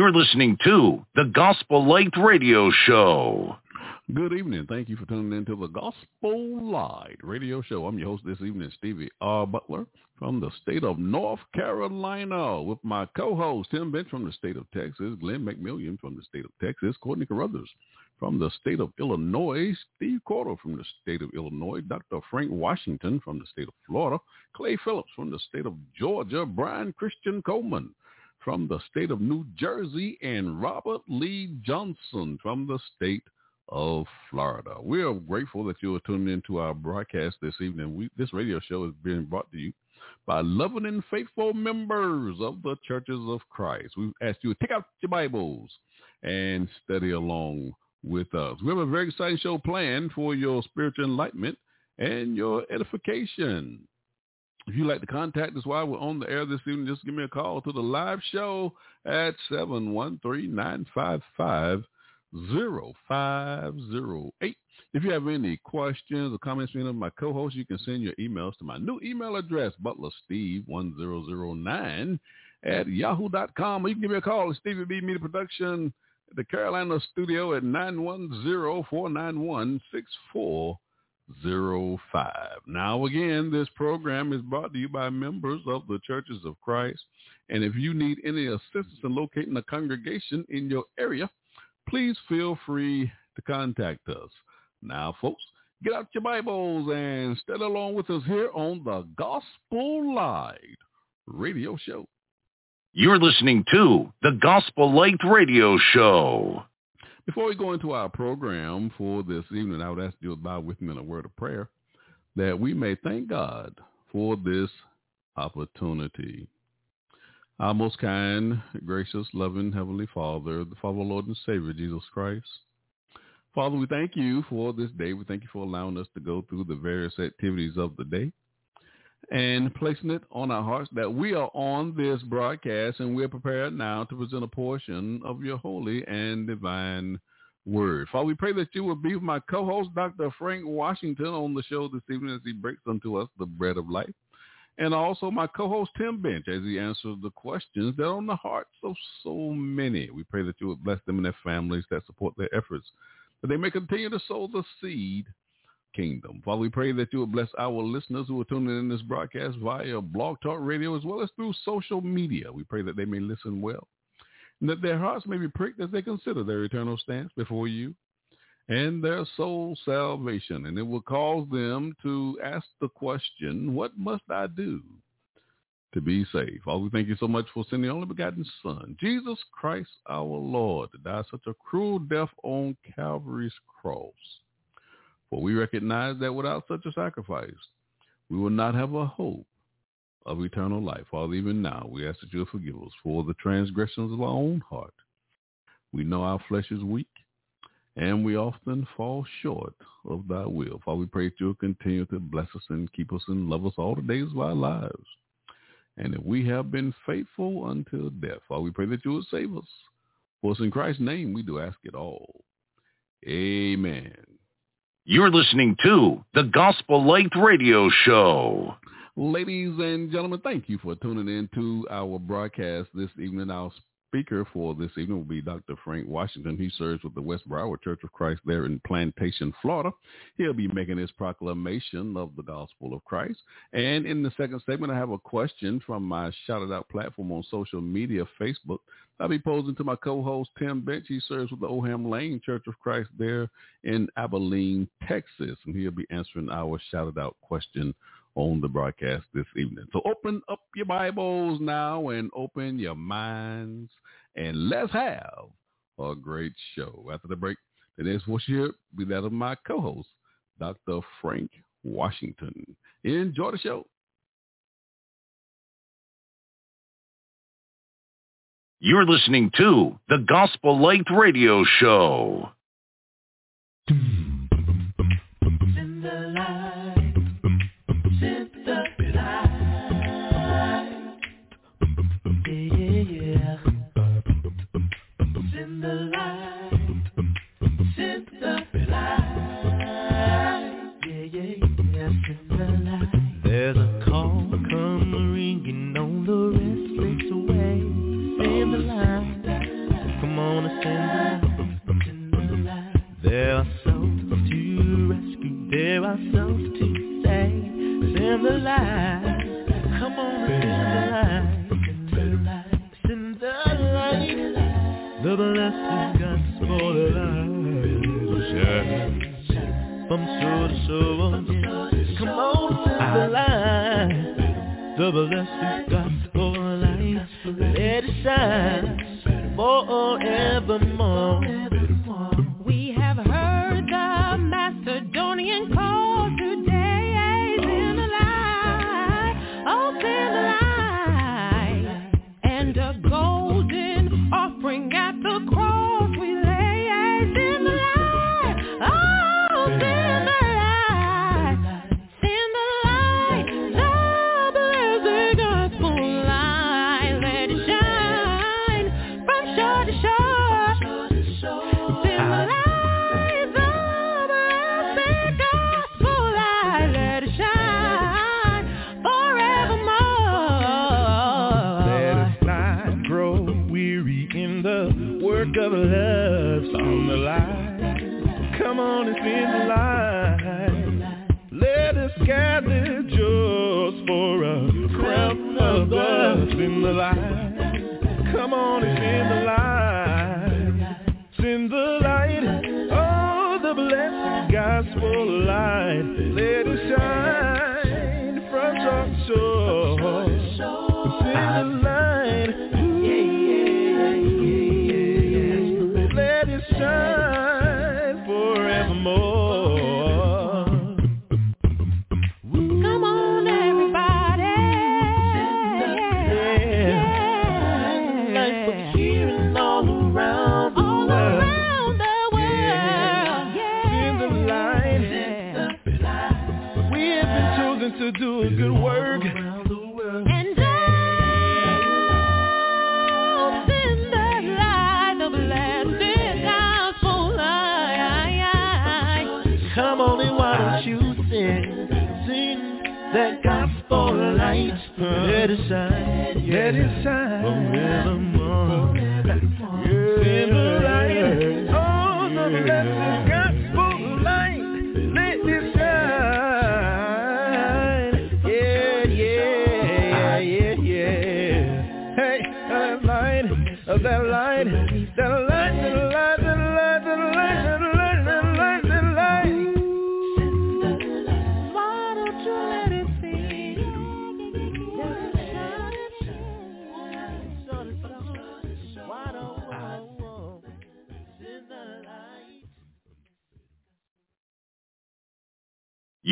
You're listening to the Gospel Light Radio Show. Good evening. Thank you for tuning in to the Gospel Light Radio Show. I'm your host this evening, Stevie R. Butler from the state of North Carolina with my co-host, Tim Bench from the state of Texas, Glenn McMillian from the state of Texas, Courtney Carruthers from the state of Illinois, Steve Corder from the state of Illinois, Dr. Frank Washington from the state of Florida, Clay Phillips from the state of Georgia, Brian Christian Coleman from the state of New Jersey, and Robert Lee Johnson from the state of Florida. We are grateful that you are tuning into our broadcast this evening. We, this radio show is being brought to you by loving and faithful members of the Churches of Christ. We've asked you to take out your Bibles and study along with us. We have a very exciting show planned for your spiritual enlightenment and your edification. If you'd like to contact us while we're on the air this evening, just give me a call to the live show at 713-955 0508. If you have any questions or comments for any of my co-hosts, you can send your emails to my new email address, butlersteve1009 at yahoo.com. Or you can give me a call at Stevie B Media Production at the Carolina studio at 910-491-6405. Now again, this program is brought to you by members of the Churches of Christ. And if you need any assistance in locating a congregation in your area, please feel free to contact us. Now, folks, get out your Bibles and study along with us here on the Gospel Light Radio Show. You're listening to the Gospel Light Radio Show. Before we go into our program for this evening, I would ask you to bow with me in a word of prayer that we may thank God for this opportunity. Our most kind, gracious, loving Heavenly Father, the Father, Lord, and Savior, Jesus Christ. Father, we thank you for this day. We thank you for allowing us to go through the various activities of the day and placing it on our hearts that we are on this broadcast and we're prepared now to present a portion of your holy and divine word. Father, we pray that you will be with my co-host, Dr. Frank Washington, on the show this evening as he breaks unto us the bread of life and also my co-host Tim Bench as he answers the questions that are on the hearts of so many. We pray that you would bless them and their families that support their efforts, that they may continue to sow the seed kingdom. Father, we pray that you would bless our listeners who are tuning in this broadcast via Blog Talk Radio as well as through social media. We pray that they may listen well and that their hearts may be pricked as they consider their eternal stance before you and their soul salvation. And it will cause them to ask the question, what must I do to be saved? Father, we thank you so much for sending the only begotten Son, Jesus Christ our Lord, to die such a cruel death on Calvary's cross. For we recognize that without such a sacrifice, we will not have a hope of eternal life. Father, even now, we ask that you'll forgive us for the transgressions of our own heart. We know our flesh is weak and we often fall short of thy will. Father, we pray that you'll continue to bless us and keep us and love us all the days of our lives. And if we have been faithful until death, Father, we pray that you will save us For it's in Christ's name we do ask it all. Amen. You're listening to the Gospel Light Radio Show. Ladies and gentlemen, thank you for tuning in to our broadcast this evening. Our speaker for this evening will be Dr. Frank Washington. He serves with the West Broward Church of Christ there in Plantation, Florida. He'll be making his proclamation of the gospel of Christ. And in the second segment, I have a question from my shouted out platform on social media, Facebook. I'll be posing to my co-host, Tim Bench. He serves with the Oldham Lane Church of Christ there in Abilene, Texas. And he'll be answering our shouted out question on the broadcast this evening. So open up your Bibles now and open your minds and let's have a great show. After the break, the next voice here will be that of my co-host, Dr. Frank Washington. Enjoy the show. You're listening to the Gospel Light Radio Show. sure. The rhythm.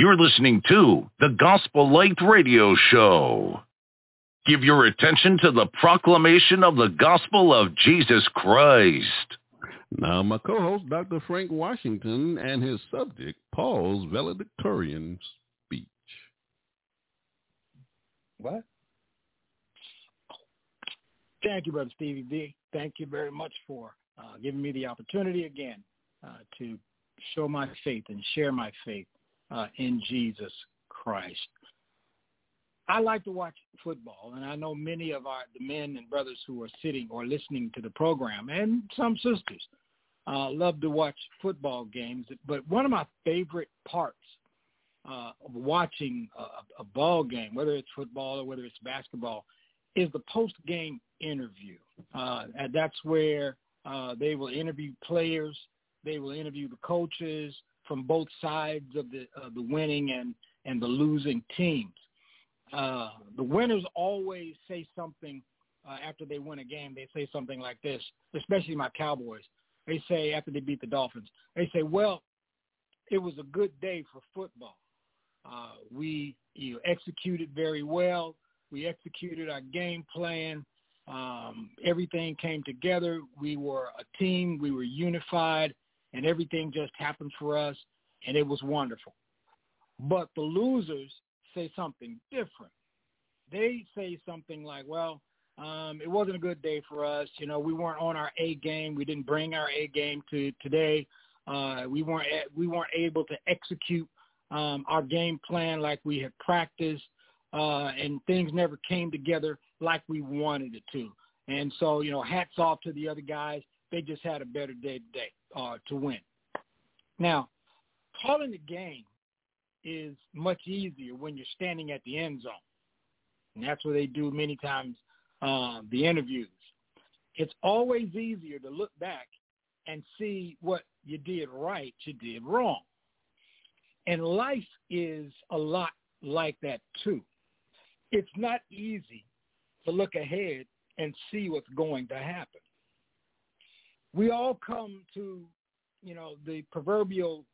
You're listening to the Gospel Light Radio Show. Give your attention to the proclamation of the gospel of Jesus Christ. Now, my co-host, Dr. Frank Washington, and his subject, Paul's valedictorian speech. What? Thank you, Brother Stevie B. Thank you very much for uh, giving me the opportunity again uh, to show my faith and share my faith uh, in Jesus Christ. I like to watch football, and I know many of our the men and brothers who are sitting or listening to the program, and some sisters, uh, love to watch football games. But one of my favorite parts uh, of watching a, a ball game, whether it's football or whether it's basketball, is the post-game interview. Uh, and that's where uh, they will interview players, they will interview the coaches from both sides of the of the winning and and the losing teams. Uh, the winners always say something uh, after they win a game. They say something like this, especially my Cowboys. They say after they beat the Dolphins, they say, "Well, it was a good day for football. Uh, we you know, executed very well. We executed our game plan. Um, everything came together. We were a team. We were unified, and everything just happened for us, and it was wonderful. But the losers say something different. They say something like, well, um, it wasn't a good day for us. You know, we weren't on our A game. We didn't bring our A game to today. Uh, we weren't we weren't able to execute um, our game plan like we had practiced, uh, and things never came together like we wanted it to. And so, you know, hats off to the other guys. They just had a better day today uh, to win. Now, calling the game is much easier when you're standing at the end zone. And that's what they do many times, uh, the interviews. It's always easier to look back and see what you did right, you did wrong. And life is a lot like that too. It's not easy to look ahead and see what's going to happen. We all come to, you know, the proverbial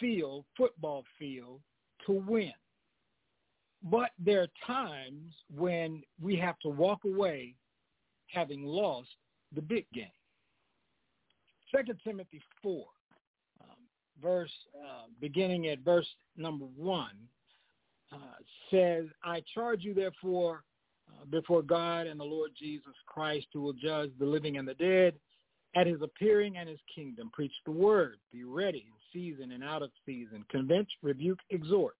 field, football field, to win. But there are times when we have to walk away having lost the big game. Second Timothy 4, um, verse uh, beginning at verse number 1, uh, says, I charge you therefore uh, before God and the Lord Jesus Christ who will judge the living and the dead at his appearing and his kingdom. Preach the word. Be ready in season and out of season. Convince, rebuke, exhort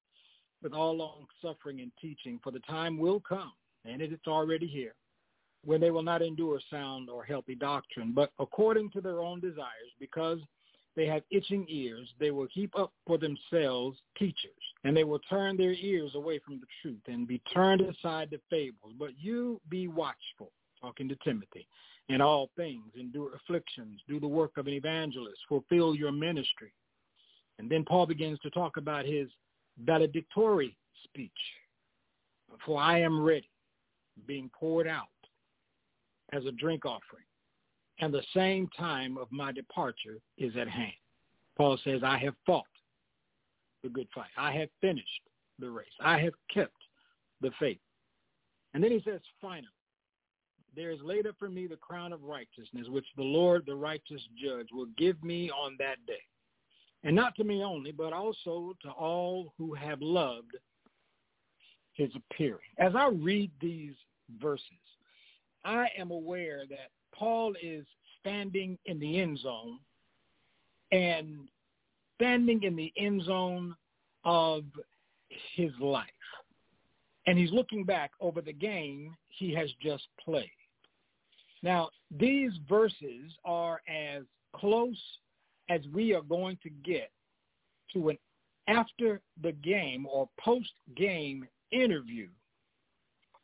with all long suffering and teaching, for the time will come, and it is already here, when they will not endure sound or healthy doctrine, but according to their own desires, because they have itching ears, they will heap up for themselves teachers, and they will turn their ears away from the truth and be turned aside to fables. But you be watchful, talking to Timothy, in all things, endure afflictions, do the work of an evangelist, fulfill your ministry. And then Paul begins to talk about his valedictory speech. For I am ready, being poured out as a drink offering, and the same time of my departure is at hand. Paul says, I have fought the good fight. I have finished the race. I have kept the faith. And then he says, finally, there is laid up for me the crown of righteousness, which the Lord, the righteous judge, will give me on that day and not to me only, but also to all who have loved his appearing. As I read these verses, I am aware that Paul is standing in the end zone and standing in the end zone of his life. And he's looking back over the game he has just played. Now, these verses are as close as we are going to get to an after the game or post game interview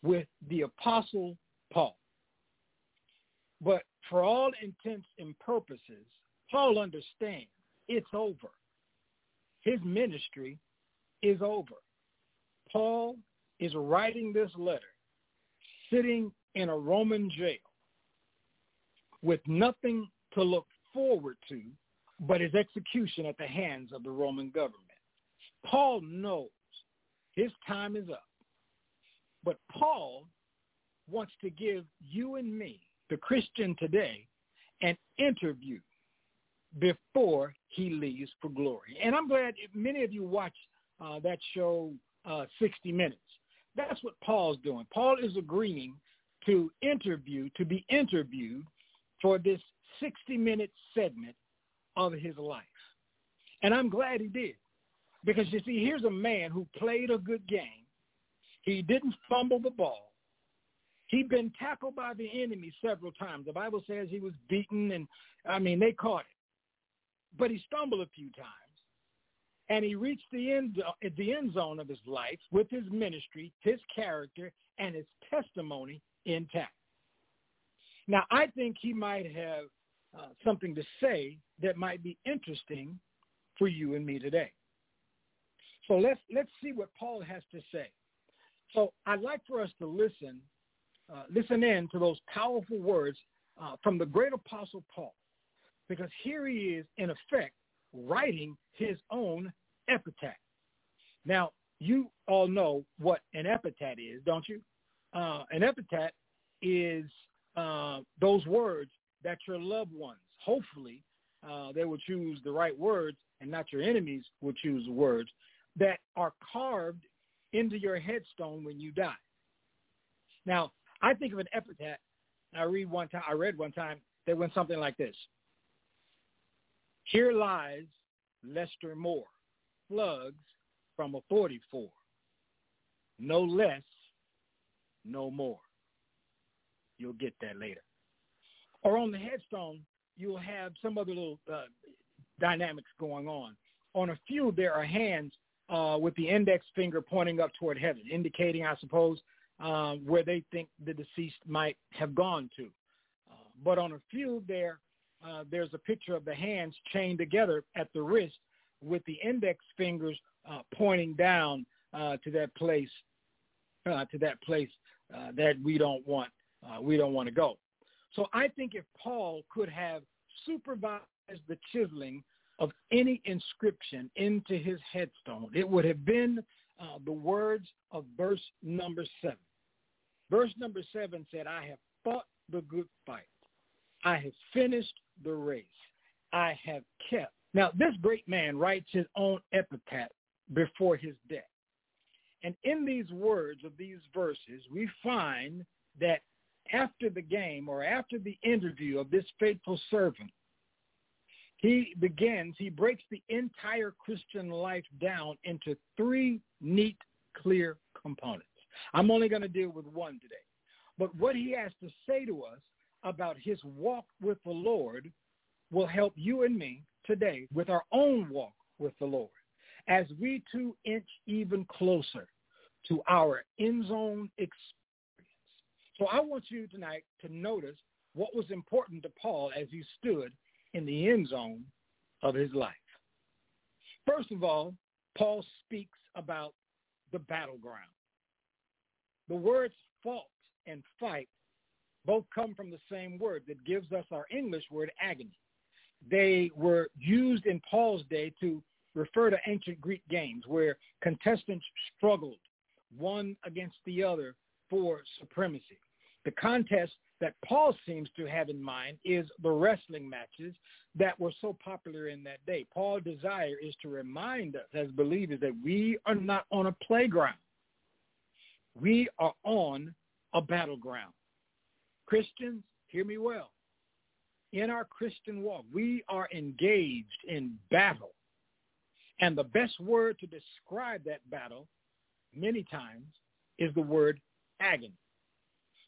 with the apostle Paul. But for all intents and purposes, Paul understands it's over. His ministry is over. Paul is writing this letter sitting in a Roman jail with nothing to look forward to but his execution at the hands of the Roman government. Paul knows his time is up. But Paul wants to give you and me, the Christian today, an interview before he leaves for glory. And I'm glad many of you watch uh, that show, uh, 60 Minutes. That's what Paul's doing. Paul is agreeing to interview, to be interviewed for this 60-minute segment of his life. And I'm glad he did. Because you see, here's a man who played a good game. He didn't fumble the ball. He'd been tackled by the enemy several times. The Bible says he was beaten and, I mean, they caught it. But he stumbled a few times. And he reached the end, the end zone of his life with his ministry, his character, and his testimony intact. Now, I think he might have uh, something to say that might be interesting for you and me today. So let's let's see what Paul has to say. So I'd like for us to listen uh, listen in to those powerful words uh, from the great apostle Paul, because here he is in effect writing his own epitaph. Now you all know what an epitaph is, don't you? Uh, an epitaph is uh, those words that your loved ones, hopefully, uh, they will choose the right words and not your enemies will choose the words that are carved into your headstone when you die. Now, I think of an epitaph. I read one time. I read one time that went something like this: "Here lies Lester Moore, slugs from a 44, no less, no more." You'll get that later. Or on the headstone, you'll have some other little uh, dynamics going on. On a few, there are hands uh, with the index finger pointing up toward heaven, indicating, I suppose, uh, where they think the deceased might have gone to. Uh, but on a few, there uh, there's a picture of the hands chained together at the wrist, with the index fingers uh, pointing down uh, to that place, to that place that we don't want we don't want to go. So I think if Paul could have supervised the chiseling of any inscription into his headstone, it would have been uh, the words of verse number seven. Verse number seven said, I have fought the good fight. I have finished the race. I have kept. Now, this great man writes his own epitaph before his death. And in these words of these verses, we find that after the game or after the interview of this faithful servant, he begins, he breaks the entire Christian life down into three neat, clear components. I'm only going to deal with one today. But what he has to say to us about his walk with the Lord will help you and me today with our own walk with the Lord as we too inch even closer to our end zone experience. So I want you tonight to notice what was important to Paul as he stood in the end zone of his life. First of all, Paul speaks about the battleground. The words fault and fight both come from the same word that gives us our English word agony. They were used in Paul's day to refer to ancient Greek games where contestants struggled one against the other for supremacy. The contest that Paul seems to have in mind is the wrestling matches that were so popular in that day. Paul's desire is to remind us as believers that we are not on a playground. We are on a battleground. Christians, hear me well. In our Christian walk, we are engaged in battle. And the best word to describe that battle many times is the word agony.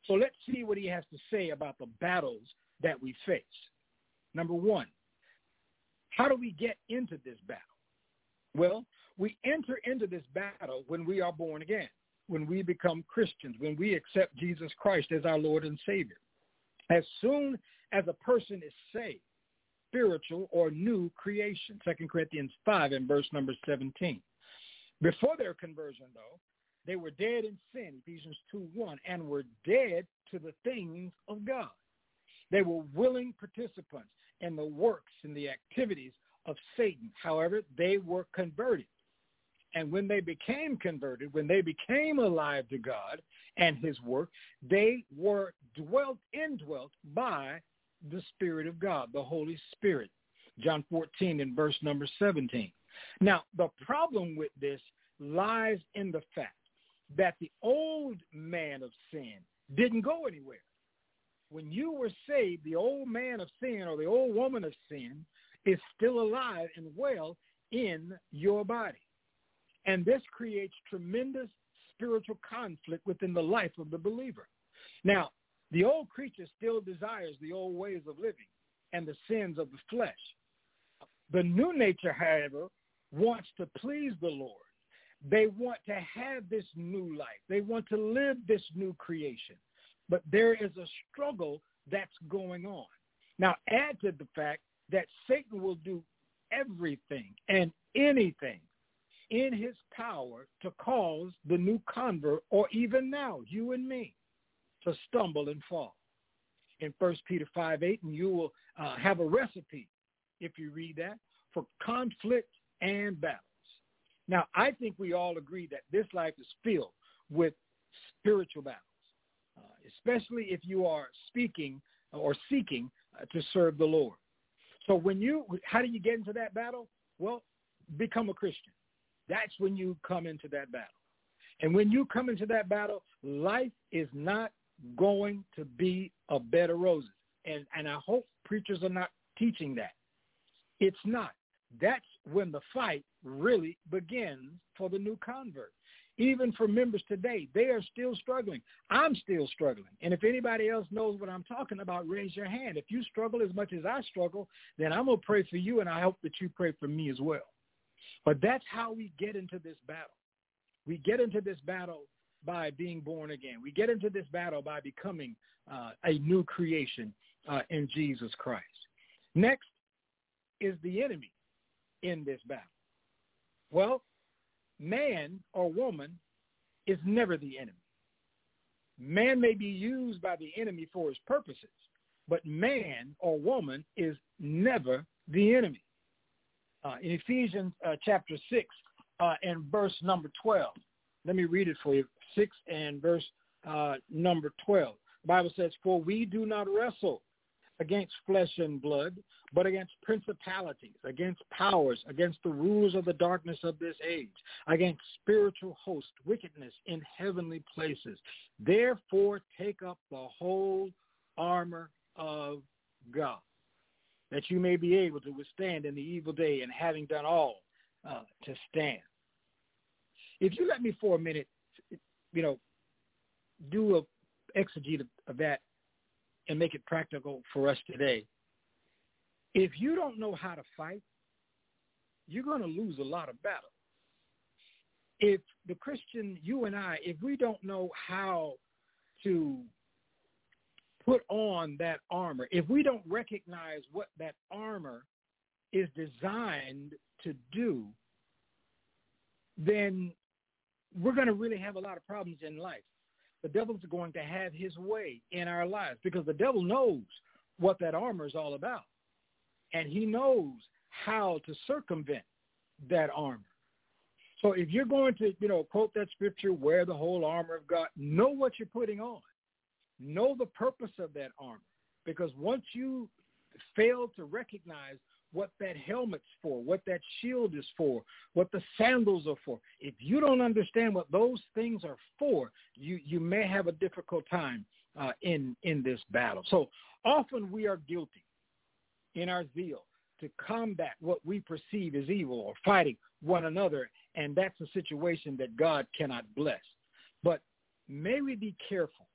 So let's see what he has to say about the battles that we face. Number one, how do we get into this battle? Well, we enter into this battle when we are born again, when we become Christians, when we accept Jesus Christ as our Lord and Savior. As soon as a person is saved, spiritual or new creation, 2 Corinthians 5 and verse number 17. Before their conversion, though, they were dead in sin, Ephesians 2, 1, and were dead to the things of God. They were willing participants in the works and the activities of Satan. However, they were converted. And when they became converted, when they became alive to God and his work, they were dwelt, indwelt by the Spirit of God, the Holy Spirit. John 14 and verse number 17. Now, the problem with this lies in the fact that the old man of sin didn't go anywhere. when you were saved, the old man of sin or the old woman of sin is still alive and well in your body. And this creates tremendous spiritual conflict within the life of the believer. Now, the old creature still desires the old ways of living and the sins of the flesh. The new nature, however, wants to please the Lord. They want to have this new life. They want to live this new creation. But there is a struggle that's going on. Now, add to the fact that Satan will do everything and anything in his power to cause the new convert, or even now, you and me, to stumble and fall. In 1 Peter 5, 8, and you will uh, have a recipe, if you read that, for conflict and battles. Now, I think we all agree that this life is filled with spiritual battles, uh, especially if you are speaking or seeking uh, to serve the Lord. So when you, how do you get into that battle? Well, become a Christian. That's when you come into that battle. And when you come into that battle, life is not going to be a bed of roses. And, and I hope preachers are not teaching that. It's not. That's when the fight really begins for the new convert. Even for members today, they are still struggling. I'm still struggling. And if anybody else knows what I'm talking about, raise your hand. If you struggle as much as I struggle, then I'm going to pray for you, and I hope that you pray for me as well. But that's how we get into this battle. We get into this battle by being born again. We get into this battle by becoming uh, a new creation uh, in Jesus Christ. Next is the enemy in this battle. Well, man or woman is never the enemy. Man may be used by the enemy for his purposes, but man or woman is never the enemy. Uh, in Ephesians uh, chapter 6 uh, and verse number 12, let me read it for you. 6 and verse uh, number 12. The Bible says, For we do not wrestle against flesh and blood, but against principalities, against powers, against the rulers of the darkness of this age, against spiritual hosts, wickedness in heavenly places. Therefore take up the whole armor of God, that you may be able to withstand in the evil day, and having done all, uh, to stand. If you let me for a minute, you know, do a exegete of, of that and make it practical for us today. If you don't know how to fight, you're going to lose a lot of battles. If the Christian, you and I, if we don't know how to put on that armor, if we don't recognize what that armor is designed to do, then we're going to really have a lot of problems in life the devil's going to have his way in our lives because the devil knows what that armor is all about. And he knows how to circumvent that armor. So if you're going to, you know, quote that scripture, wear the whole armor of God, know what you're putting on. Know the purpose of that armor. Because once you fail to recognize what that helmet's for, what that shield is for, what the sandals are for. If you don't understand what those things are for, you, you may have a difficult time uh, in, in this battle. So often we are guilty in our zeal to combat what we perceive as evil or fighting one another, and that's a situation that God cannot bless. But may we be careful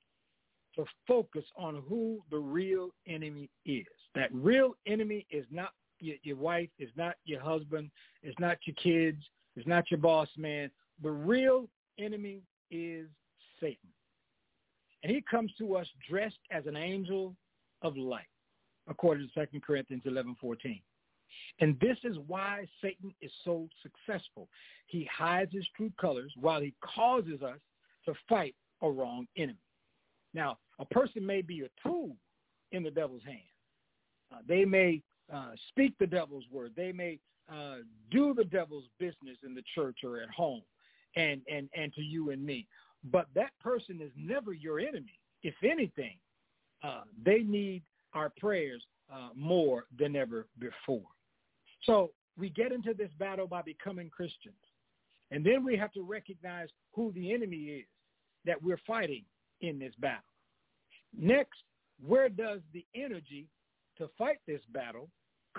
to focus on who the real enemy is. That real enemy is not your, your wife, it's not your husband, it's not your kids, it's not your boss man. The real enemy is Satan. And he comes to us dressed as an angel of light, according to 2 Corinthians 11, 14. And this is why Satan is so successful. He hides his true colors while he causes us to fight a wrong enemy. Now, a person may be a tool in the devil's hand. Uh, they may uh, speak the devil's word. They may uh, do the devil's business in the church or at home and, and, and to you and me. But that person is never your enemy. If anything, uh, they need our prayers uh, more than ever before. So we get into this battle by becoming Christians. And then we have to recognize who the enemy is that we're fighting in this battle. Next, where does the energy to fight this battle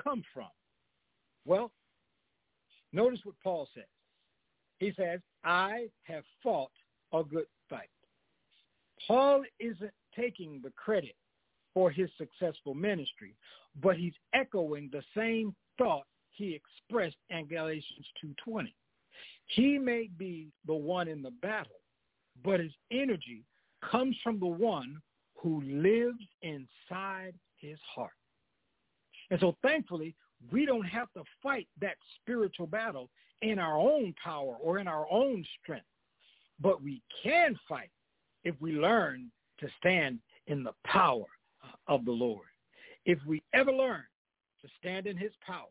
come from? Well, notice what Paul says. He says, I have fought a good fight. Paul isn't taking the credit for his successful ministry, but he's echoing the same thought he expressed in Galatians 2.20. He may be the one in the battle, but his energy comes from the one who lives inside his heart. And so thankfully, we don't have to fight that spiritual battle in our own power or in our own strength. But we can fight if we learn to stand in the power of the Lord. If we ever learn to stand in his power,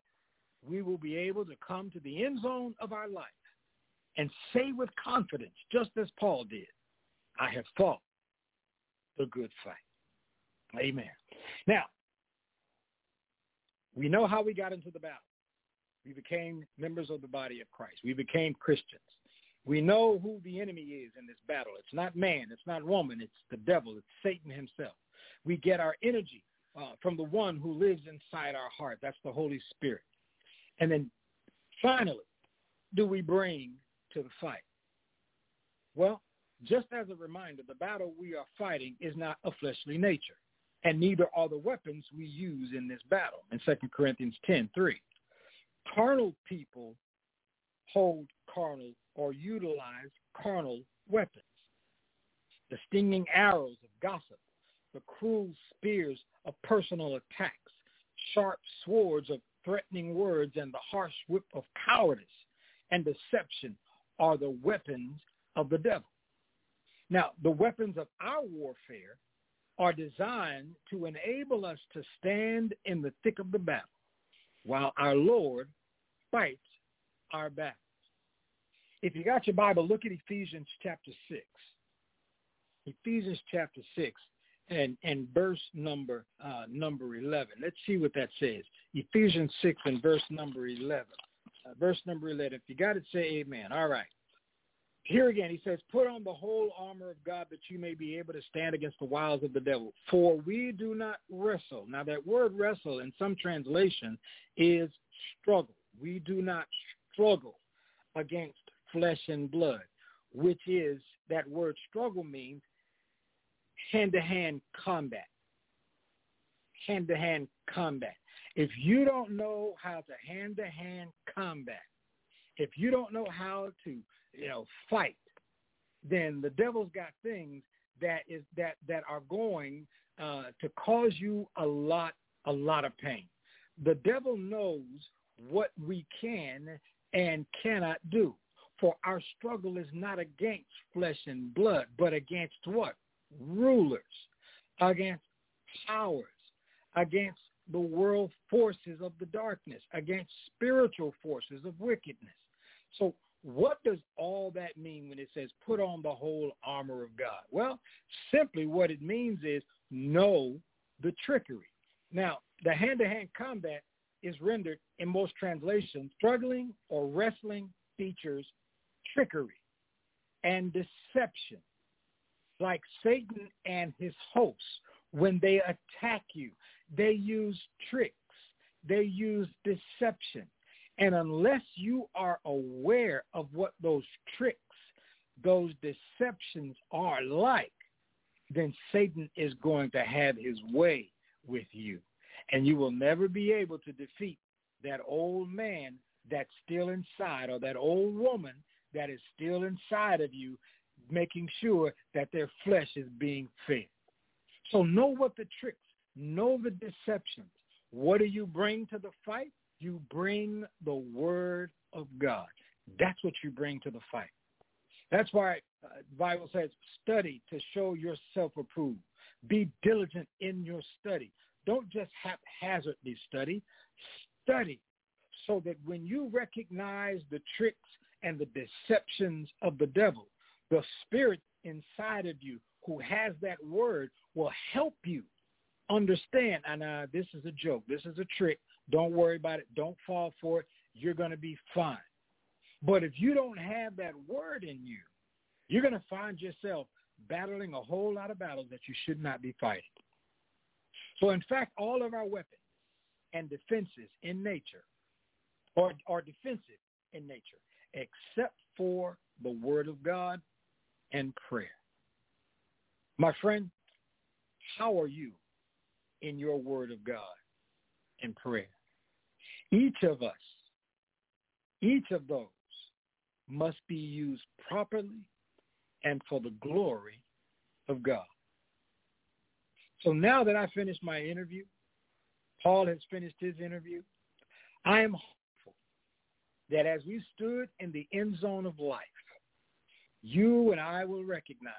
we will be able to come to the end zone of our life and say with confidence, just as Paul did, I have fought the good fight. Amen. Now, we know how we got into the battle. We became members of the body of Christ. We became Christians. We know who the enemy is in this battle. It's not man. It's not woman. It's the devil. It's Satan himself. We get our energy uh, from the one who lives inside our heart. That's the Holy Spirit. And then finally, do we bring to the fight? Well, just as a reminder, the battle we are fighting is not a fleshly nature, and neither are the weapons we use in this battle in 2 Corinthians 10, 3. Carnal people hold carnal or utilize carnal weapons. The stinging arrows of gossip, the cruel spears of personal attacks, sharp swords of threatening words, and the harsh whip of cowardice and deception are the weapons of the devil. Now, the weapons of our warfare are designed to enable us to stand in the thick of the battle while our Lord fights our battles. If you got your Bible, look at Ephesians chapter 6. Ephesians chapter 6 and, and verse number uh, number 11. Let's see what that says. Ephesians 6 and verse number 11. Uh, verse number 11. If you got it, say amen. All right. Here again, he says, put on the whole armor of God that you may be able to stand against the wiles of the devil. For we do not wrestle. Now that word wrestle in some translation is struggle. We do not struggle against flesh and blood, which is that word struggle means hand-to-hand combat. Hand-to-hand combat. If you don't know how to hand-to-hand combat, if you don't know how to, you know, fight, then the devil's got things that is that that are going uh, to cause you a lot a lot of pain. The devil knows what we can and cannot do. For our struggle is not against flesh and blood, but against what? Rulers, against powers, against the world forces of the darkness, against spiritual forces of wickedness. So what does all that mean when it says put on the whole armor of God? Well, simply what it means is know the trickery. Now, the hand-to-hand combat is rendered in most translations struggling or wrestling features trickery and deception. Like Satan and his hosts, when they attack you, they use tricks, they use deception. And unless you are aware of what those tricks, those deceptions are like, then Satan is going to have his way with you. And you will never be able to defeat that old man that's still inside or that old woman that is still inside of you, making sure that their flesh is being fed. So know what the tricks, know the deceptions. What do you bring to the fight? You bring the word of God. That's what you bring to the fight. That's why uh, Bible says, study to show yourself approved. Be diligent in your study. Don't just haphazardly study. Study so that when you recognize the tricks and the deceptions of the devil, the spirit inside of you who has that word will help you understand, and uh, this is a joke. This is a trick. Don't worry about it. Don't fall for it. You're going to be fine. But if you don't have that word in you, you're going to find yourself battling a whole lot of battles that you should not be fighting. So in fact, all of our weapons and defenses in nature are, are defensive in nature, except for the word of God and prayer. My friend, how are you in your word of God and prayer? Each of us, each of those must be used properly and for the glory of God. So now that I finished my interview, Paul has finished his interview, I am hopeful that as we stood in the end zone of life, you and I will recognize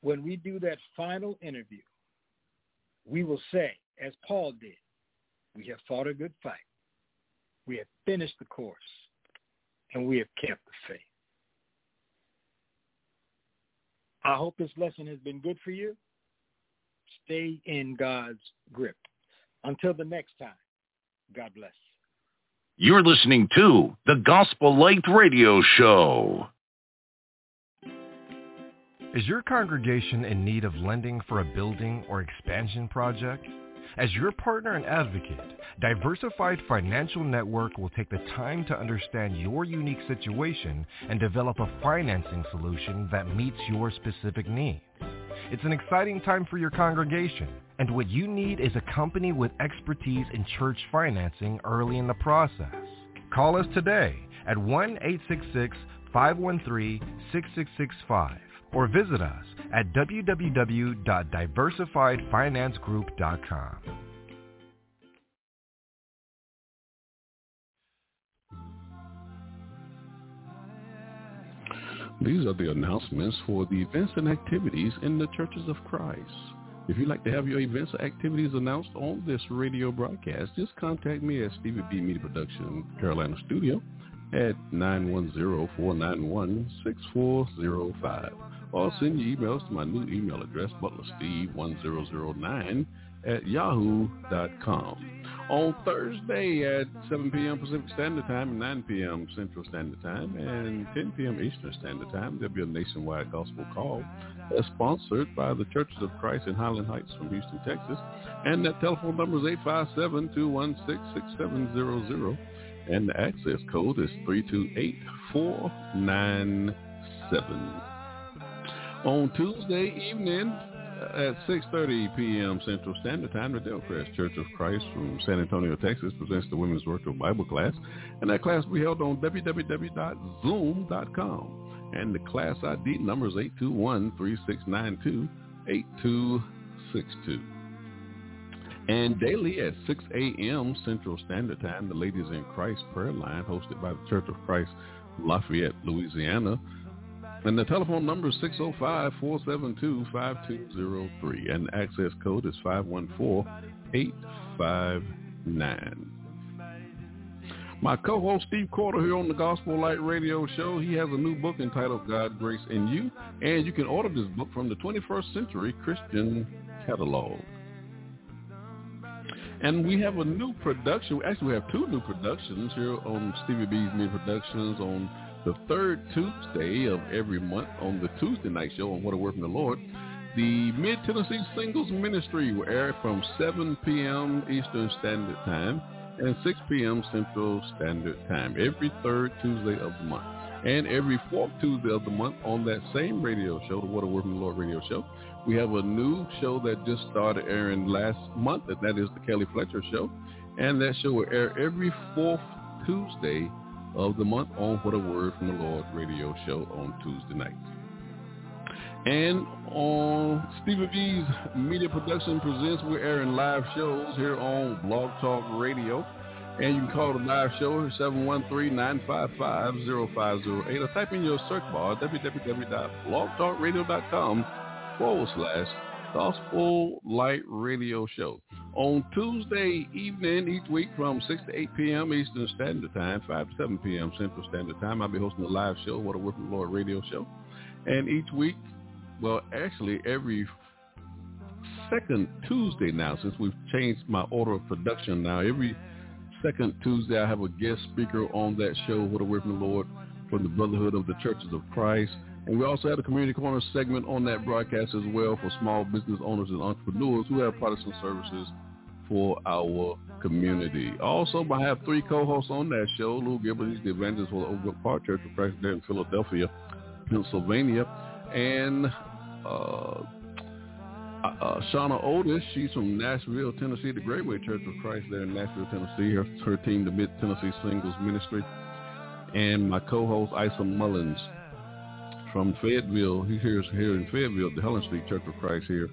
when we do that final interview, we will say, as Paul did, we have fought a good fight. We have finished the course, and we have kept the faith. I hope this lesson has been good for you. Stay in God's grip. Until the next time, God bless. You're listening to the Gospel Light Radio Show. Is your congregation in need of lending for a building or expansion project? As your partner and advocate, Diversified Financial Network will take the time to understand your unique situation and develop a financing solution that meets your specific needs. It's an exciting time for your congregation, and what you need is a company with expertise in church financing early in the process. Call us today at 1-866-513-6665 or visit us at www.diversifiedfinancegroup.com. These are the announcements for the events and activities in the churches of Christ. If you'd like to have your events or activities announced on this radio broadcast, just contact me at Stevie B Media Production Carolina Studio at 910-491-6405 or send your emails to my new email address, butlersteve1009 at yahoo.com. On Thursday at 7 p.m. Pacific Standard Time and 9 p.m. Central Standard Time and 10 p.m. Eastern Standard Time, there'll be a nationwide gospel call that's sponsored by the Churches of Christ in Highland Heights from Houston, Texas. And that telephone number is 857-216-6700 and the access code is 328497. On Tuesday evening uh, at 6.30 p.m. Central Standard Time, the Dellcrest Church of Christ from San Antonio, Texas presents the Women's Virtual Bible Class. And that class will be held on www.zoom.com. And the class ID number is 821-3692-8262. And daily at 6 a.m. Central Standard Time, the Ladies in Christ prayer line hosted by the Church of Christ, Lafayette, Louisiana. And the telephone number is 605-472-5203. And access code is 514-859. My co-host Steve Corder here on the Gospel Light Radio Show. He has a new book entitled God, Grace, and You. And you can order this book from the 21st Century Christian Catalog. And we have a new production. Actually, we have two new productions here on Stevie B's Media Productions on the third Tuesday of every month on the Tuesday night show on What a Word from the Lord. The Mid-Tennessee Singles Ministry will air from 7 p.m. Eastern Standard Time and 6 p.m. Central Standard Time every third Tuesday of the month. And every fourth Tuesday of the month on that same radio show, the What a Word from the Lord radio show, we have a new show that just started airing last month, and that is the Kelly Fletcher Show. And that show will air every fourth Tuesday of the month on What a Word from the Lord radio show on Tuesday nights. And on Stevie B's Media Production Presents, we're airing live shows here on Blog Talk Radio. And you can call the live show at 713-955-0508 or type in your search bar www.blogtalkradio.com forward slash Gospel Light Radio Show. On Tuesday evening each week from 6 to 8 p.m. Eastern Standard Time, 5 to 7 p.m. Central Standard Time, I'll be hosting a live show, What a from the Lord radio show. And each week, well, actually every second Tuesday now, since we've changed my order of production now, every second Tuesday I have a guest speaker on that show, What a from the Lord, from the Brotherhood of the Churches of Christ. And we also had a community corner segment on that broadcast as well for small business owners and entrepreneurs who have products and services for our community. Also, I have three co-hosts on that show. Lou Gilbert, he's the evangelist for the Park Church of Christ there in Philadelphia, Pennsylvania. And uh, uh, Shauna Otis, she's from Nashville, Tennessee, the Greatway Church of Christ there in Nashville, Tennessee. Her, her team, the Mid-Tennessee Singles Ministry. And my co-host, Isa Mullins from Fayetteville. He's here, here in Fayetteville, the Helen Street Church of Christ here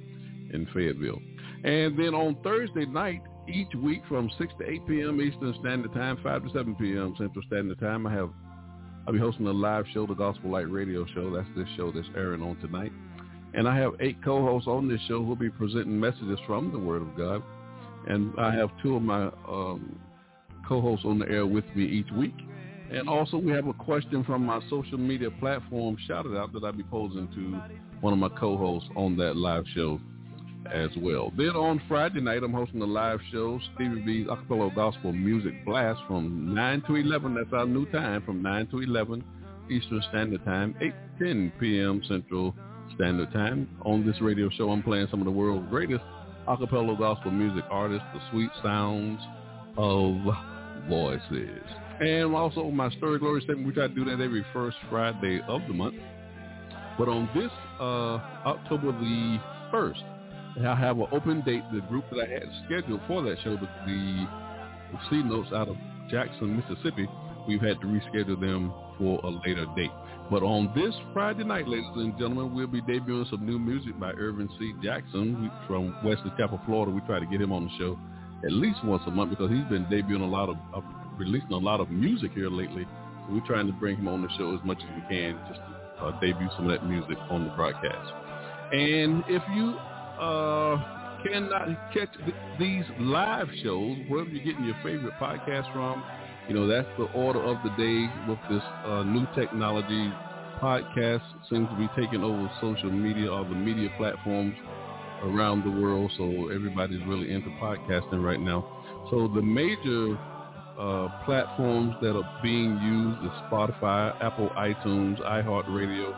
in Fayetteville. And then on Thursday night, each week from 6 to 8 p.m. Eastern Standard Time, 5 to 7 p.m. Central Standard Time, I have, I'll be hosting a live show, the Gospel Light Radio Show. That's this show that's airing on tonight. And I have eight co-hosts on this show who will be presenting messages from the Word of God. And I have two of my um, co-hosts on the air with me each week. And also we have a question from my social media platform, shout out, that I'll be posing to one of my co-hosts on that live show as well. Then on Friday night, I'm hosting a live show, Stevie B's Acapella Gospel Music Blast from 9 to 11. That's our new time, from 9 to 11 Eastern Standard Time, 8 10 p.m. Central Standard Time. On this radio show, I'm playing some of the world's greatest acapella gospel music artists, the sweet sounds of voices. And also my Story Glory we try to do that every first Friday of the month. But on this uh, October the 1st, I have an open date. The group that I had scheduled for that show, the, the C Notes out of Jackson, Mississippi, we've had to reschedule them for a later date. But on this Friday night, ladies and gentlemen, we'll be debuting some new music by Irvin C. Jackson from Wesley Chapel, Florida. We try to get him on the show at least once a month because he's been debuting a lot of, of releasing a lot of music here lately. So we're trying to bring him on the show as much as we can just to uh, debut some of that music on the broadcast. And if you uh, cannot catch th- these live shows, wherever you're getting your favorite podcast from, you know, that's the order of the day with this uh, new technology. Podcast seems to be taking over social media or the media platforms around the world. So everybody's really into podcasting right now. So the major uh, platforms that are being used is Spotify, Apple iTunes, iHeartRadio,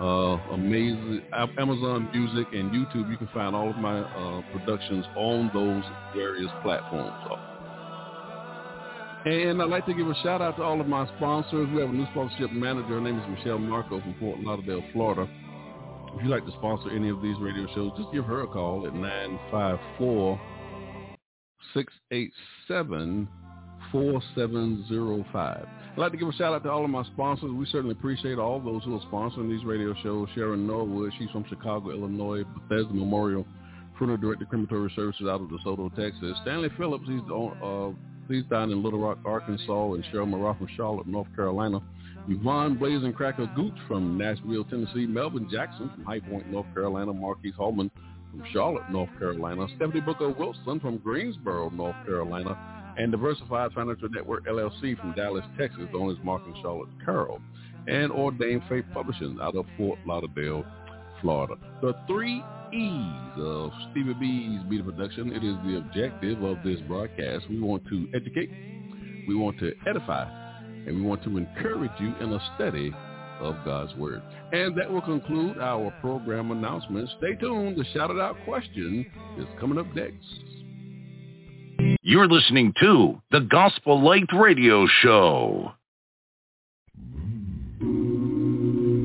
uh, amazing Amazon Music, and YouTube. You can find all of my uh, productions on those various platforms. And I'd like to give a shout out to all of my sponsors. We have a new sponsorship manager. Her name is Michelle Marco from Fort Lauderdale, Florida. If you'd like to sponsor any of these radio shows, just give her a call at 954 687 4705. I'd like to give a shout out to all of my sponsors. We certainly appreciate all those who are sponsoring these radio shows. Sharon Norwood, she's from Chicago, Illinois. Bethesda Memorial Funeral Director Crematory Services out of DeSoto, Texas. Stanley Phillips, he's uh, he's down in Little Rock, Arkansas, and Cheryl Murrah from Charlotte, North Carolina. Yvonne Blazing Cracker Gooch from Nashville, Tennessee. Melvin Jackson from High Point, North Carolina. Marquise Holman from Charlotte, North Carolina. Stephanie Booker Wilson from Greensboro, North Carolina and Diversified Financial Network LLC from Dallas, Texas, known as Mark and Charlotte Carroll, and Ordained Faith Publishing out of Fort Lauderdale, Florida. The three E's of Stevie B's Media Production. It is the objective of this broadcast. We want to educate, we want to edify, and we want to encourage you in a study of God's Word. And that will conclude our program announcements. Stay tuned. The Shout It Out question is coming up next. You're listening to the Gospel Light Radio Show.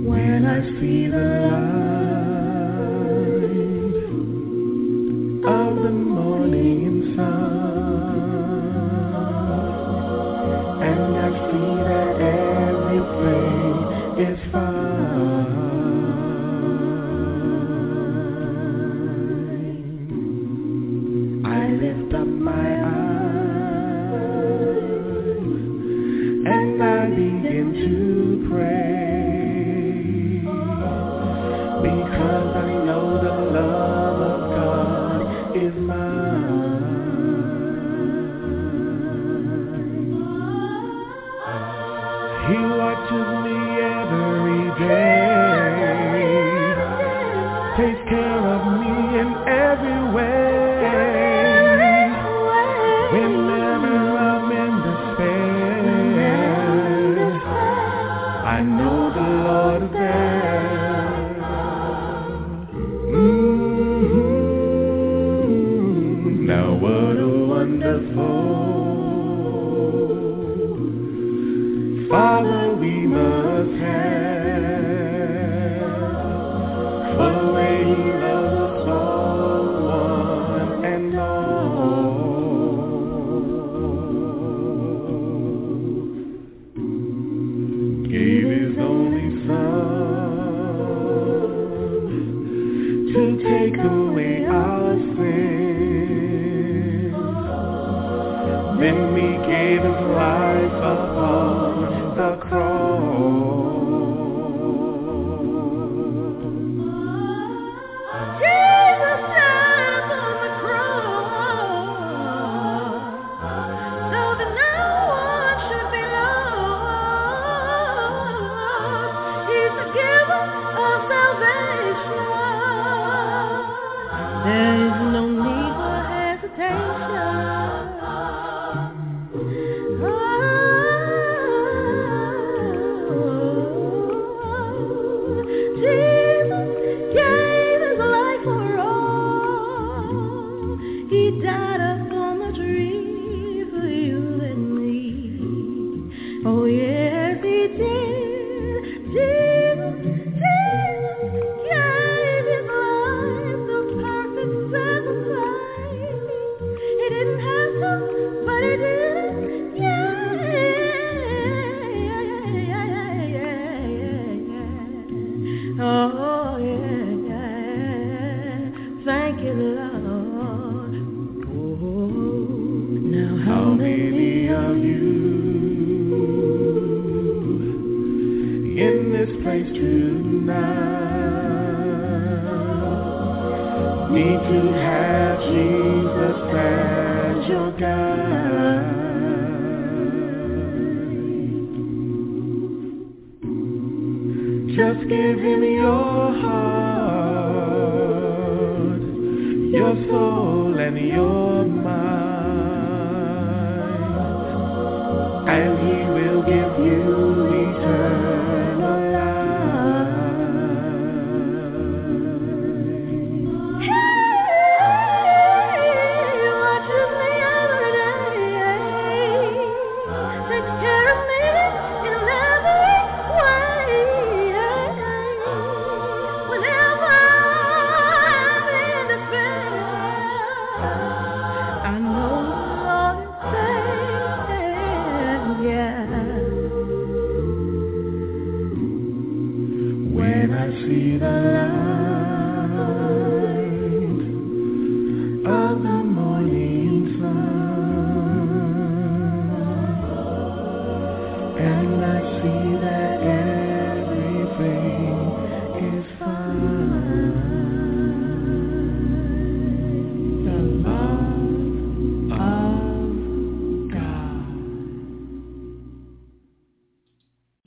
When I see the light of the morning sun, and I see that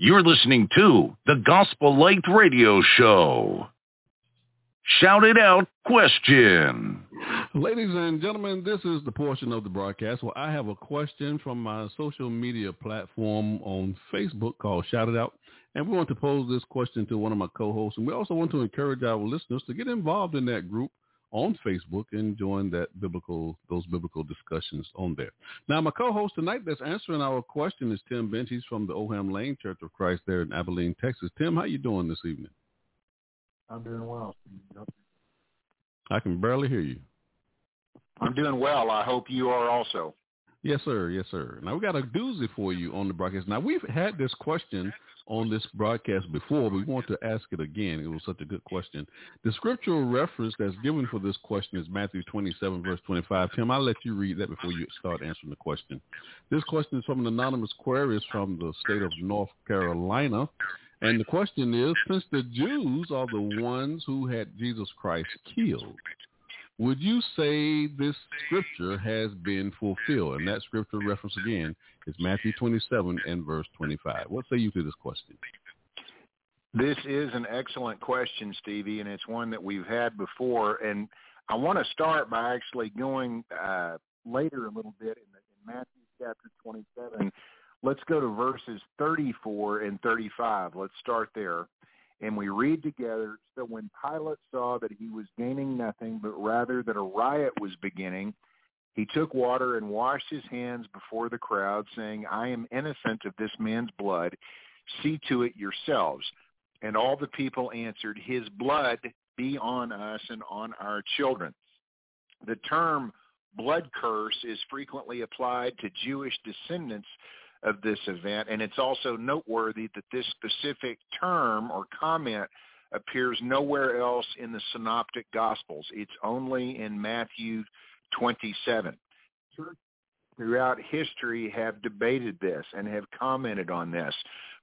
You're listening to the Gospel Light Radio Show. Shout it out question. Ladies and gentlemen, this is the portion of the broadcast where I have a question from my social media platform on Facebook called Shout It Out. And we want to pose this question to one of my co-hosts. And we also want to encourage our listeners to get involved in that group on Facebook and join that biblical, those biblical discussions on there. Now, my co-host tonight that's answering our question is Tim Bench. He's from the Oldham Lane Church of Christ there in Abilene, Texas. Tim, how you doing this evening? I'm doing well. I can barely hear you. I'm doing well. I hope you are also. Yes, sir. Yes, sir. Now we got a doozy for you on the broadcast. Now we've had this question on this broadcast before, we want to ask it again. It was such a good question. The scriptural reference that's given for this question is Matthew 27, verse 25. Tim, I'll let you read that before you start answering the question. This question is from an anonymous query is from the state of North Carolina. And the question is, since the Jews are the ones who had Jesus Christ killed, would you say this scripture has been fulfilled? And that scripture reference again is Matthew 27 and verse 25. What say you to this question? This is an excellent question, Stevie, and it's one that we've had before. And I want to start by actually going uh, later a little bit in, the, in Matthew chapter 27. Let's go to verses 34 and 35. Let's start there. And we read together, so when Pilate saw that he was gaining nothing, but rather that a riot was beginning, He took water and washed his hands before the crowd, saying, I am innocent of this man's blood. See to it yourselves. And all the people answered, His blood be on us and on our children. The term blood curse is frequently applied to Jewish descendants of this event, and it's also noteworthy that this specific term or comment appears nowhere else in the synoptic gospels. It's only in Matthew 27. Churches throughout history have debated this and have commented on this.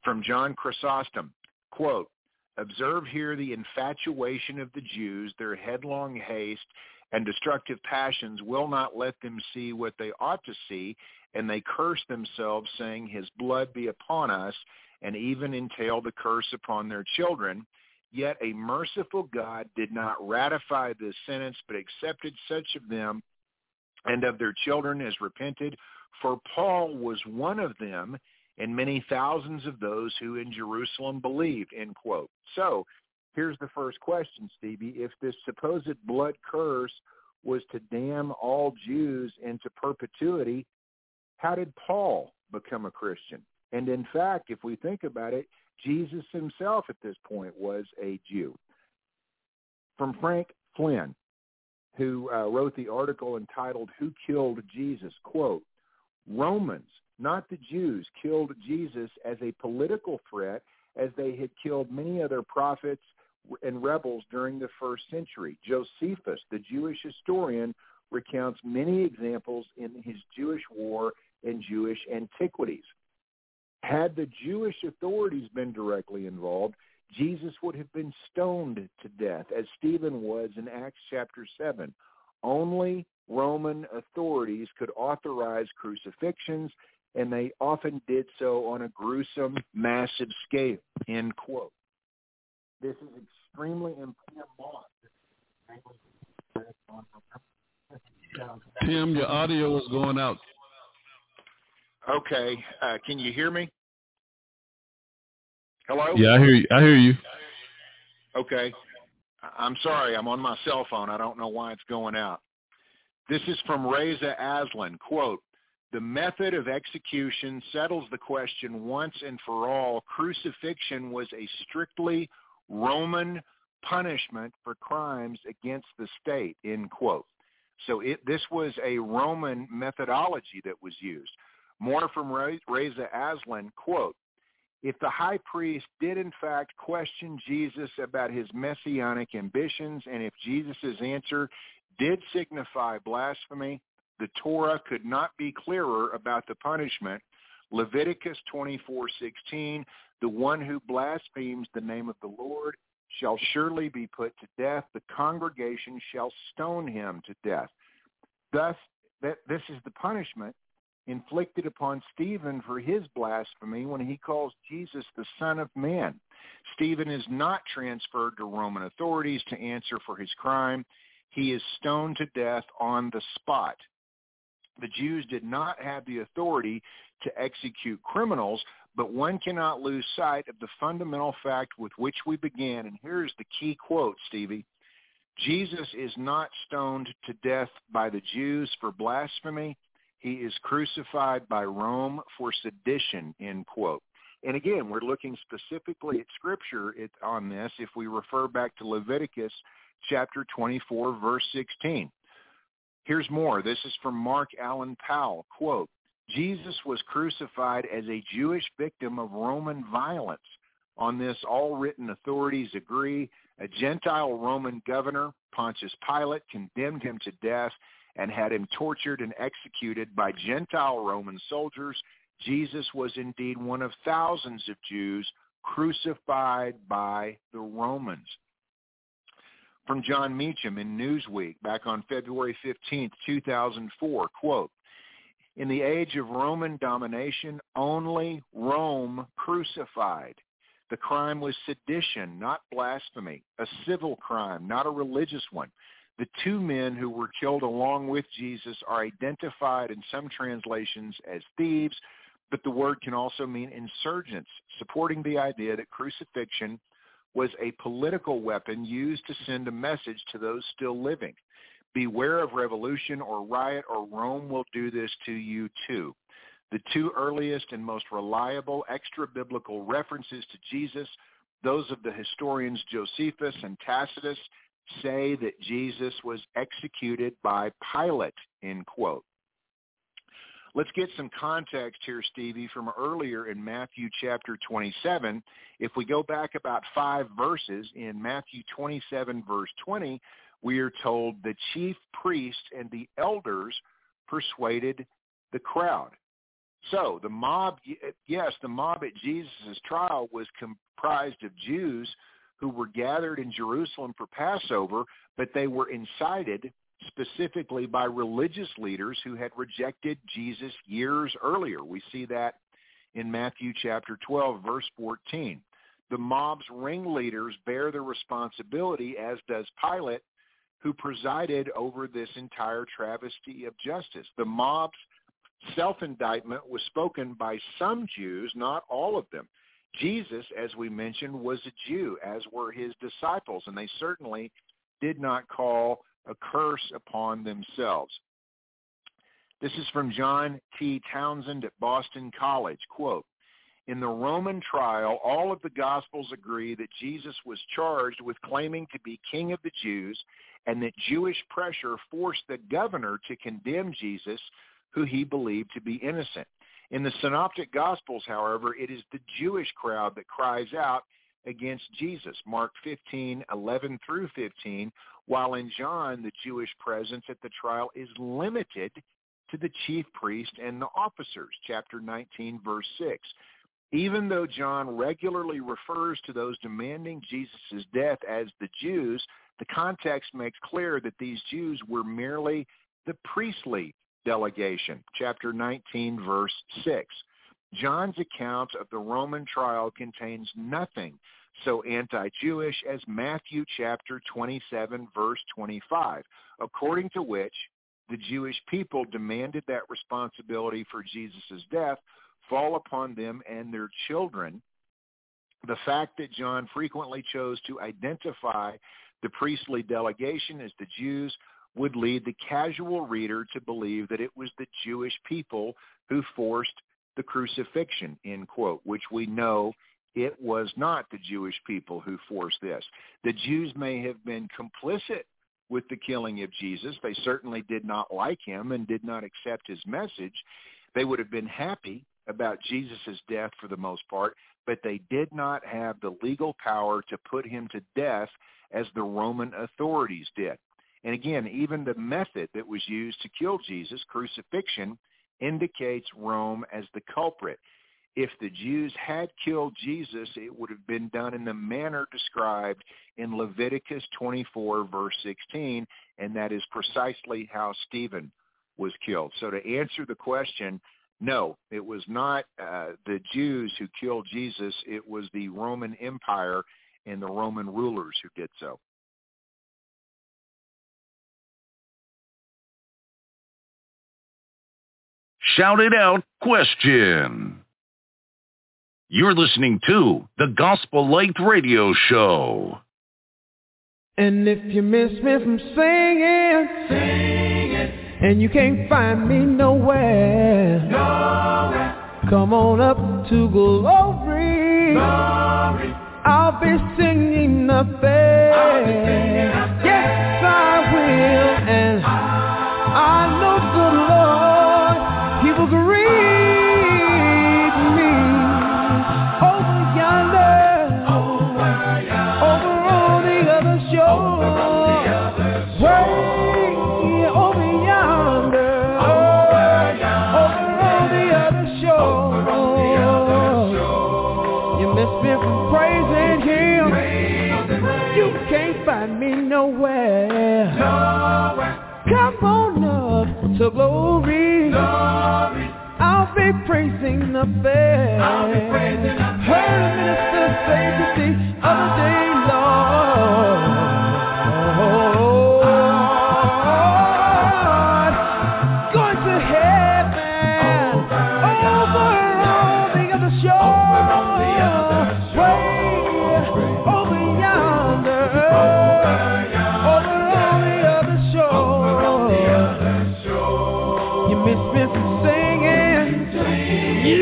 From John Chrysostom, quote, Observe here the infatuation of the Jews, their headlong haste and destructive passions will not let them see what they ought to see, and they curse themselves, saying, His blood be upon us, and even entail the curse upon their children. Yet a merciful God did not ratify this sentence, but accepted such of them and of their children as repented. For Paul was one of them, and many thousands of those who in Jerusalem believed, end quote. So here's the first question, Stevie. If this supposed blood curse was to damn all Jews into perpetuity, how did Paul become a Christian? And in fact, if we think about it, Jesus himself at this point was a Jew. From Frank Flynn, who uh, wrote the article entitled Who Killed Jesus, quote, Romans, not the Jews, killed Jesus as a political threat as they had killed many other prophets and rebels during the first century. Josephus, the Jewish historian, recounts many examples in his Jewish war and Jewish antiquities. Had the Jewish authorities been directly involved, Jesus would have been stoned to death, as Stephen was in Acts chapter 7. Only Roman authorities could authorize crucifixions, and they often did so on a gruesome, massive scale, end quote. This is extremely important. Tim, your audio is going out. Okay. Uh, can you hear me? Hello? Yeah, I hear you. I hear you. Okay. I'm sorry. I'm on my cell phone. I don't know why it's going out. This is from Reza Aslan. Quote, the method of execution settles the question once and for all. Crucifixion was a strictly Roman punishment for crimes against the state, end quote. So it, this was a Roman methodology that was used. More from Reza Aslan, quote, if the high priest did in fact question Jesus about his messianic ambitions and if Jesus' answer did signify blasphemy, the Torah could not be clearer about the punishment. Leviticus 24:16, the one who blasphemes the name of the Lord shall surely be put to death. The congregation shall stone him to death. Thus, that this is the punishment inflicted upon Stephen for his blasphemy when he calls Jesus the Son of Man. Stephen is not transferred to Roman authorities to answer for his crime. He is stoned to death on the spot. The Jews did not have the authority to execute criminals, but one cannot lose sight of the fundamental fact with which we began. And here's the key quote, Stevie. Jesus is not stoned to death by the Jews for blasphemy. He is crucified by Rome for sedition, end quote. And again, we're looking specifically at Scripture on this if we refer back to Leviticus chapter 24, verse 16. Here's more. This is from Mark Allan Powell. Quote, Jesus was crucified as a Jewish victim of Roman violence. On this, all written authorities agree. A Gentile Roman governor, Pontius Pilate, condemned him to death and had him tortured and executed by Gentile Roman soldiers. Jesus was indeed one of thousands of Jews crucified by the Romans. From Jon Meacham in Newsweek back on February 15, 2004, quote, in the age of Roman domination, only Rome crucified. The crime was sedition, not blasphemy, a civil crime, not a religious one. The two men who were killed along with Jesus are identified in some translations as thieves, but the word can also mean insurgents, supporting the idea that crucifixion was a political weapon used to send a message to those still living. Beware of revolution or riot or Rome will do this to you too. The two earliest and most reliable extra-biblical references to Jesus, those of the historians Josephus and Tacitus, say that Jesus was executed by Pilate, end quote. Let's get some context here, Stevie, from earlier in Matthew chapter 27. If we go back about five verses in Matthew 27 verse 20, we are told the chief priests and the elders persuaded the crowd. So the mob, yes, the mob at Jesus' trial was comprised of Jews who were gathered in Jerusalem for Passover, but they were incited specifically by religious leaders who had rejected Jesus years earlier. We see that in Matthew chapter 12, verse 14. The mob's ringleaders bear the responsibility, as does Pilate, who presided over this entire travesty of justice. The mob's self-indictment was spoken by some Jews, not all of them. Jesus, as we mentioned, was a Jew, as were his disciples, and they certainly did not call a curse upon themselves. This is from John T. Townsend at Boston College. Quote, in the Roman trial, all of the Gospels agree that Jesus was charged with claiming to be king of the Jews and that Jewish pressure forced the governor to condemn Jesus, who he believed to be innocent. In the Synoptic Gospels, however, it is the Jewish crowd that cries out against Jesus, Mark 15, 11 through 15, while in John, the Jewish presence at the trial is limited to the chief priest and the officers, chapter 19, verse 6. Even though John regularly refers to those demanding Jesus' death as the Jews, the context makes clear that these Jews were merely the priestly delegation, chapter 19, verse 6. John's account of the Roman trial contains nothing so anti-Jewish as Matthew chapter 27, verse 25, according to which the Jewish people demanded that responsibility for Jesus' death fall upon them and their children. The fact that John frequently chose to identify the priestly delegation as the Jews would lead the casual reader to believe that it was the Jewish people who forced the crucifixion, end quote, which we know it was not the Jewish people who forced this. The Jews may have been complicit with the killing of Jesus. They certainly did not like him and did not accept his message. They would have been happy about Jesus' death for the most part, but they did not have the legal power to put him to death as the Roman authorities did. And again, even the method that was used to kill Jesus, crucifixion, indicates Rome as the culprit. If the Jews had killed Jesus, it would have been done in the manner described in Leviticus 24, verse 16, and that is precisely how Stephen was killed. So to answer the question, no, it was not uh, the Jews who killed Jesus. It was the Roman Empire and the Roman rulers who did so. Shout it out question. You're listening to the Gospel Light Radio Show. And if you miss me from singing, Singing, and you can't find me nowhere, nowhere, come on up to glory. glory. I'll be singing the He be praising the fair. I'll be praising the Heard a minister say to the other day,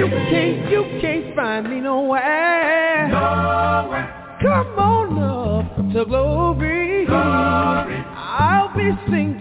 You can't, you can't find me nowhere. Nowhere. Come on up to glory. Glory. I'll be singing.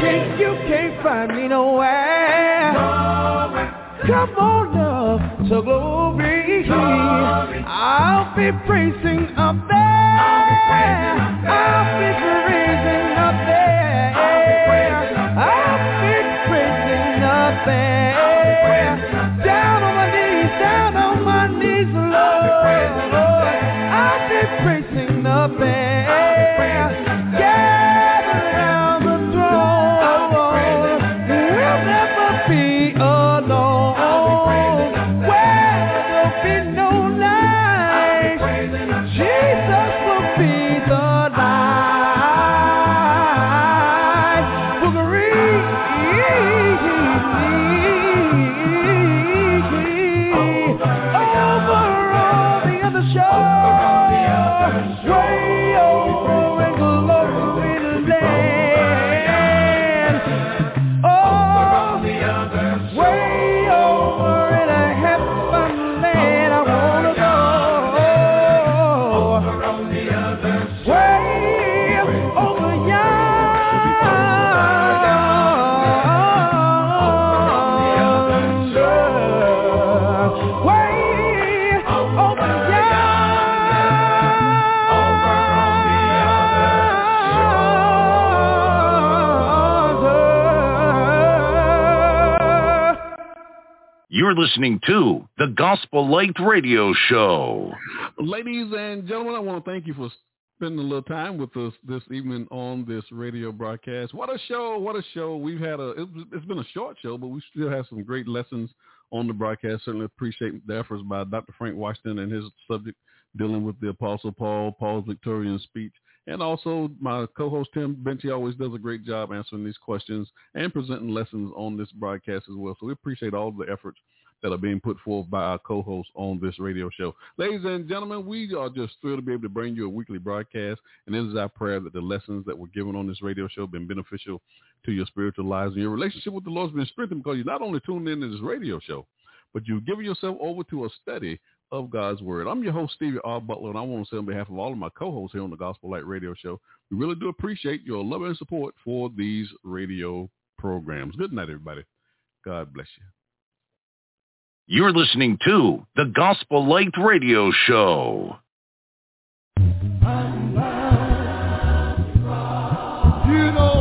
Can't, you can't find me nowhere. Come on up to glory. I'll be praising up there. You're listening to the Gospel Light Radio Show. Ladies and gentlemen, I want to thank you for spending a little time with us this evening on this radio broadcast. What a show! What a show! We've had a it, it's been a short show, but we still have some great lessons on the broadcast. Certainly appreciate the efforts by Dr. Frank Washington and his subject dealing with the Apostle Paul, Paul's Victorian speech. And also my co-host Tim Benchy always does a great job answering these questions and presenting lessons on this broadcast as well. So we appreciate all the efforts that are being put forth by our co-hosts on this radio show. Ladies and gentlemen, we are just thrilled to be able to bring you a weekly broadcast. And it is our prayer that the lessons that were given on this radio show have been beneficial to your spiritual lives and your relationship with the Lord has been strengthened because you not only tuned in to this radio show, but you've given yourself over to a study of God's Word. I'm your host, Stevie R. Butler, and I want to say on behalf of all of my co-hosts here on the Gospel Light Radio Show, we really do appreciate your love and support for these radio programs. Good night, everybody. God bless you. You're listening to the Gospel Light Radio Show. You know,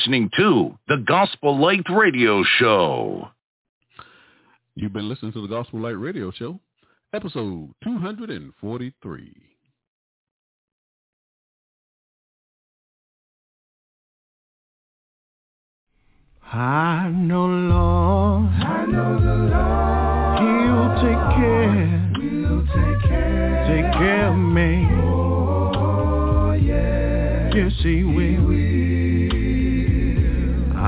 listening to the Gospel Light Radio Show. You've been listening to the Gospel Light Radio Show, episode 243. I know, Lord. I know the Lord. He'll take care. He'll take care. Take care of me. Oh, yeah. Yes, He will.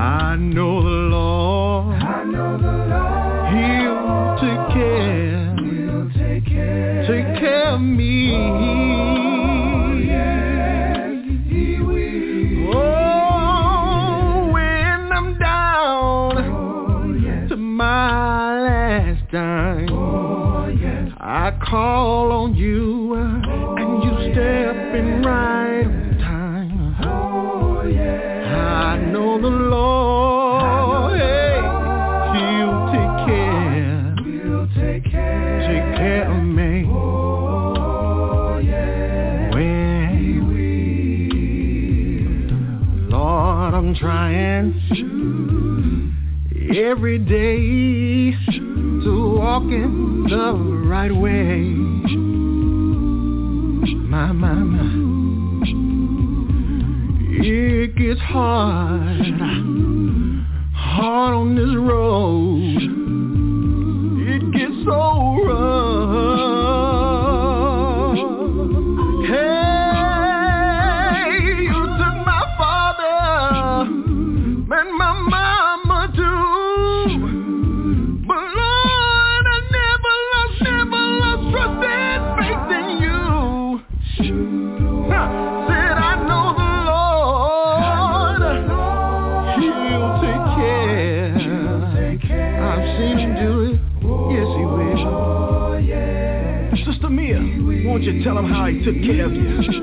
I know the Lord. I know the Lord. He'll take care. He'll take care. Take care of me. Oh, he will. Oh, when I'm down oh, to my last dime, oh, I call on you uh, and you step in right the Lord, hey, He'll take care, take care of me. Oh, yeah. When Lord, I'm trying every day to walk in the right way. My, my, my. It gets hard, hard on this road. It gets so rough. Tell Him how He took care of you?